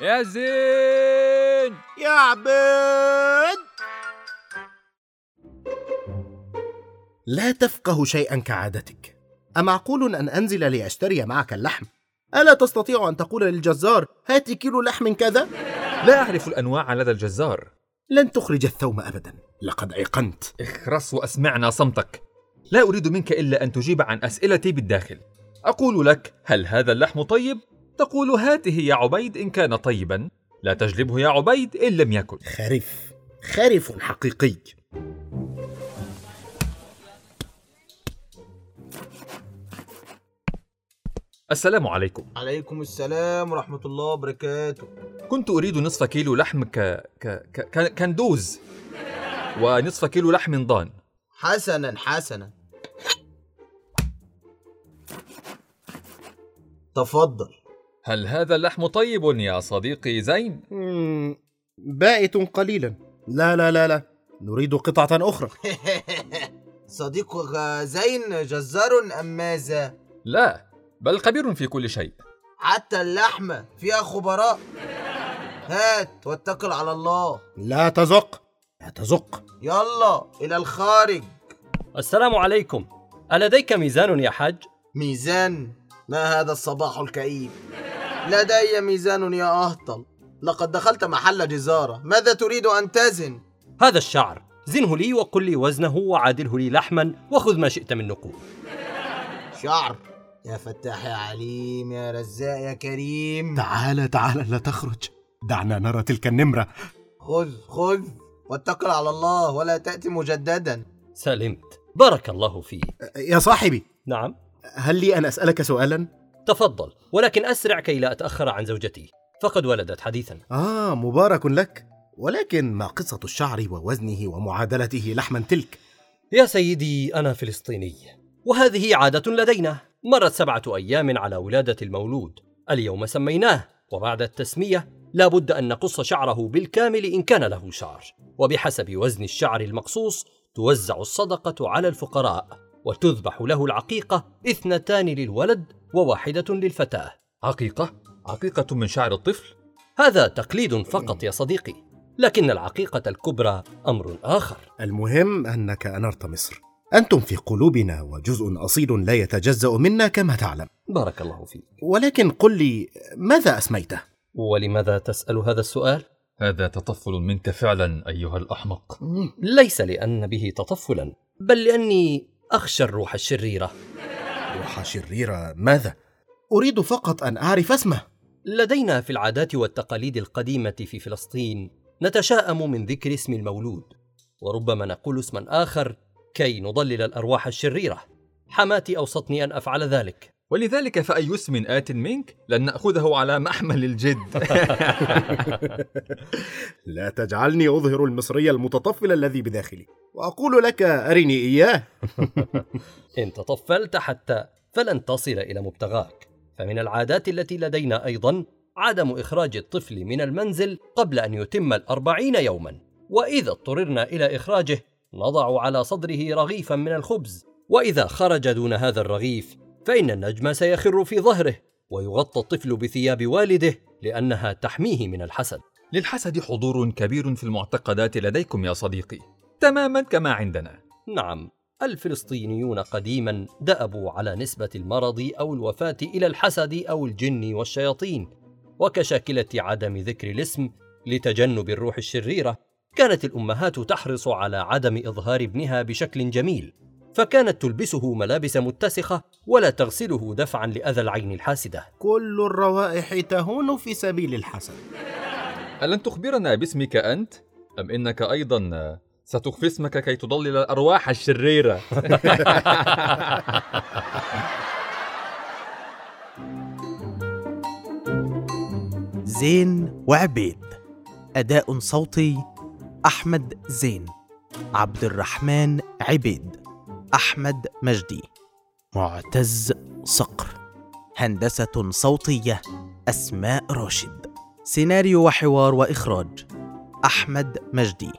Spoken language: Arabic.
يا زين! يا عبيد! لا تفقه شيئا كعادتك. أمعقول أن أنزل لأشتري معك اللحم؟ ألا تستطيع أن تقول للجزار هات كيلو لحم كذا؟ لا أعرف الأنواع لدى الجزار. لن تخرج الثوم أبدا. لقد أيقنت. اخرس وأسمعنا صمتك. لا أريد منك إلا أن تجيب عن أسئلتي بالداخل. أقول لك هل هذا اللحم طيب؟ تقول هاته يا عبيد إن كان طيبا. لا تجلبه يا عبيد إن لم يكن. خرف خرف حقيقي. السلام عليكم. عليكم السلام ورحمة الله وبركاته. كنت أريد نصف كيلو لحم ك... ك... ك... ك- كندوز. ونصف كيلو لحم ضان. حسنا حسنا. تفضل. هل هذا اللحم طيب يا صديقي زين؟ بائت قليلا. لا لا لا لا. نريد قطعة أخرى. صديق غ- زين جزار أم ماذا؟ لا بل خبير في كل شيء. حتى اللحمة فيها خبراء. هات واتكل على الله. لا تزق. لا تزق. يلا إلى الخارج. السلام عليكم. ألديك ميزان يا حاج؟ ميزان. ما هذا الصباح الكئيب؟ لدي ميزان يا أهطل. لقد دخلت محل جزارة. ماذا تريد أن تزن؟ هذا الشعر. زنه لي وقل لي وزنه وعادله لي لحما وخذ ما شئت من نقود شعر. يا فتاح يا عليم يا رزاق يا كريم. تعال تعال لا تخرج. دعنا نرى تلك النمرة. خذ خذ واتكل على الله ولا تأتي مجددا. سلمت. بارك الله فيك. يا صاحبي. نعم. هل لي أن أسألك سؤالا؟ تفضل ولكن أسرع كي لا أتأخر عن زوجتي. فقد ولدت حديثا. آه مبارك لك. ولكن ما قصة الشعر ووزنه ومعادلته لحما تلك؟ يا سيدي أنا فلسطيني وهذه عادة لدينا. مرت سبعة أيام على ولادة المولود. اليوم سميناه وبعد التسمية لا بد أن نقص شعره بالكامل إن كان له شعر. وبحسب وزن الشعر المقصوص توزع الصدقة على الفقراء. وتذبح له العقيقة اثنتان للولد وواحدة للفتاة عقيقة؟ عقيقة من شعر الطفل؟ هذا تقليد فقط يا صديقي لكن العقيقة الكبرى أمر آخر المهم أنك أنرت مصر أنتم في قلوبنا وجزء أصيل لا يتجزأ منا كما تعلم بارك الله فيك ولكن قل لي ماذا أسميته؟ ولماذا تسأل هذا السؤال؟ هذا تطفل منك فعلا أيها الأحمق ليس لأن به تطفلا بل لأني أخشى الروح الشريرة. روح شريرة ماذا؟ أريد فقط أن أعرف اسمه. لدينا في العادات والتقاليد القديمة في فلسطين نتشاءم من ذكر اسم المولود وربما نقول اسما آخر كي نضلل الأرواح الشريرة. حماتي أوصتني أن أفعل ذلك. ولذلك فأي اسم آت منك لن نأخذه على محمل الجد. لا تجعلني أظهر المصري المتطفل الذي بداخلي وأقول لك أرني إياه. إن تطفلت حتى فلن تصل إلى مبتغاك. فمن العادات التي لدينا أيضا عدم إخراج الطفل من المنزل قبل أن يتم الأربعين يوما. وإذا اضطررنا إلى إخراجه نضع على صدره رغيفا من الخبز. وإذا خرج دون هذا الرغيف فإن النجم سيخر في ظهره ويغطى الطفل بثياب والده لأنها تحميه من الحسد. للحسد حضور كبير في المعتقدات لديكم يا صديقي. تماما كما عندنا. نعم الفلسطينيون قديما دأبوا على نسبة المرض أو الوفاة إلى الحسد أو الجن والشياطين وكشاكلة عدم ذكر الاسم لتجنب الروح الشريرة كانت الأمهات تحرص على عدم إظهار ابنها بشكل جميل. فكانت تلبسه ملابس متسخة ولا تغسله دفعا لأذى العين الحاسدة. كل الروائح تهون في سبيل الحسن. ألن تخبرنا باسمك أنت؟ أم إنك أيضا ستخفي اسمك كي تضلل الأرواح الشريرة؟ زين وعبيد. أداء صوتي أحمد زين. عبد الرحمن عبيد. أحمد مجدي معتز صقر هندسة صوتية أسماء راشد سيناريو وحوار وإخراج أحمد مجدي.